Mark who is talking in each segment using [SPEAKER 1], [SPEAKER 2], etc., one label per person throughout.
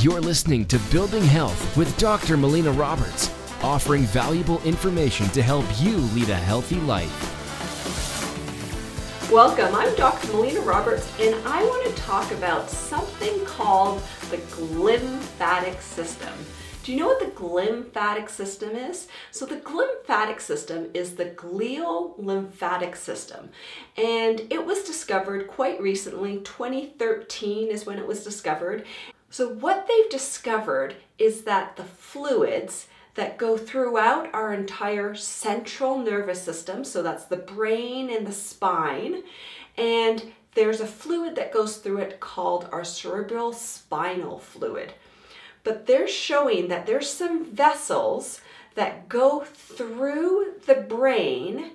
[SPEAKER 1] You're listening to Building Health with Dr. Melina Roberts, offering valuable information to help you lead a healthy life.
[SPEAKER 2] Welcome, I'm Dr. Melina Roberts, and I want to talk about something called the glymphatic system. Do you know what the glymphatic system is? So, the glymphatic system is the glial lymphatic system, and it was discovered quite recently. 2013 is when it was discovered. So, what they've discovered is that the fluids that go throughout our entire central nervous system, so that's the brain and the spine, and there's a fluid that goes through it called our cerebral spinal fluid. But they're showing that there's some vessels that go through the brain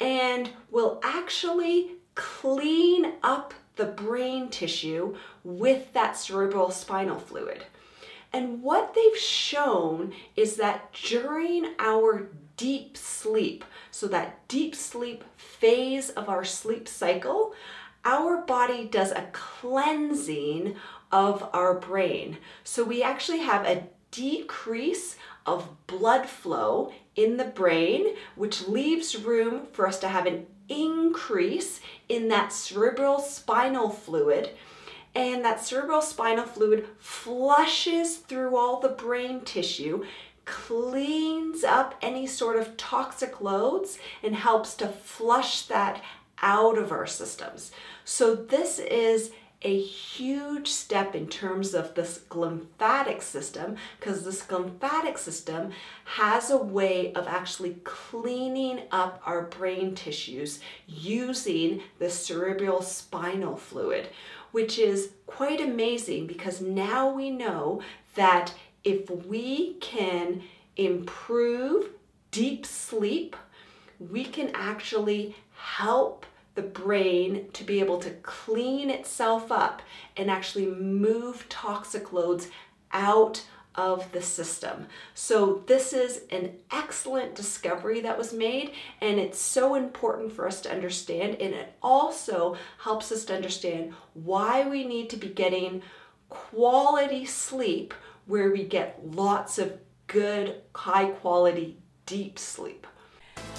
[SPEAKER 2] and will actually clean up the brain tissue with that cerebral spinal fluid. And what they've shown is that during our deep sleep, so that deep sleep phase of our sleep cycle, our body does a cleansing of our brain. So we actually have a decrease of blood flow in the brain, which leaves room for us to have an increase in that cerebral spinal fluid. And that cerebral spinal fluid flushes through all the brain tissue, cleans up any sort of toxic loads, and helps to flush that out of our systems. So, this is a huge step in terms of this lymphatic system because this glymphatic system has a way of actually cleaning up our brain tissues using the cerebral spinal fluid, which is quite amazing because now we know that if we can improve deep sleep, we can actually help the brain to be able to clean itself up and actually move toxic loads out of the system. So, this is an excellent discovery that was made, and it's so important for us to understand. And it also helps us to understand why we need to be getting quality sleep where we get lots of good, high quality, deep sleep.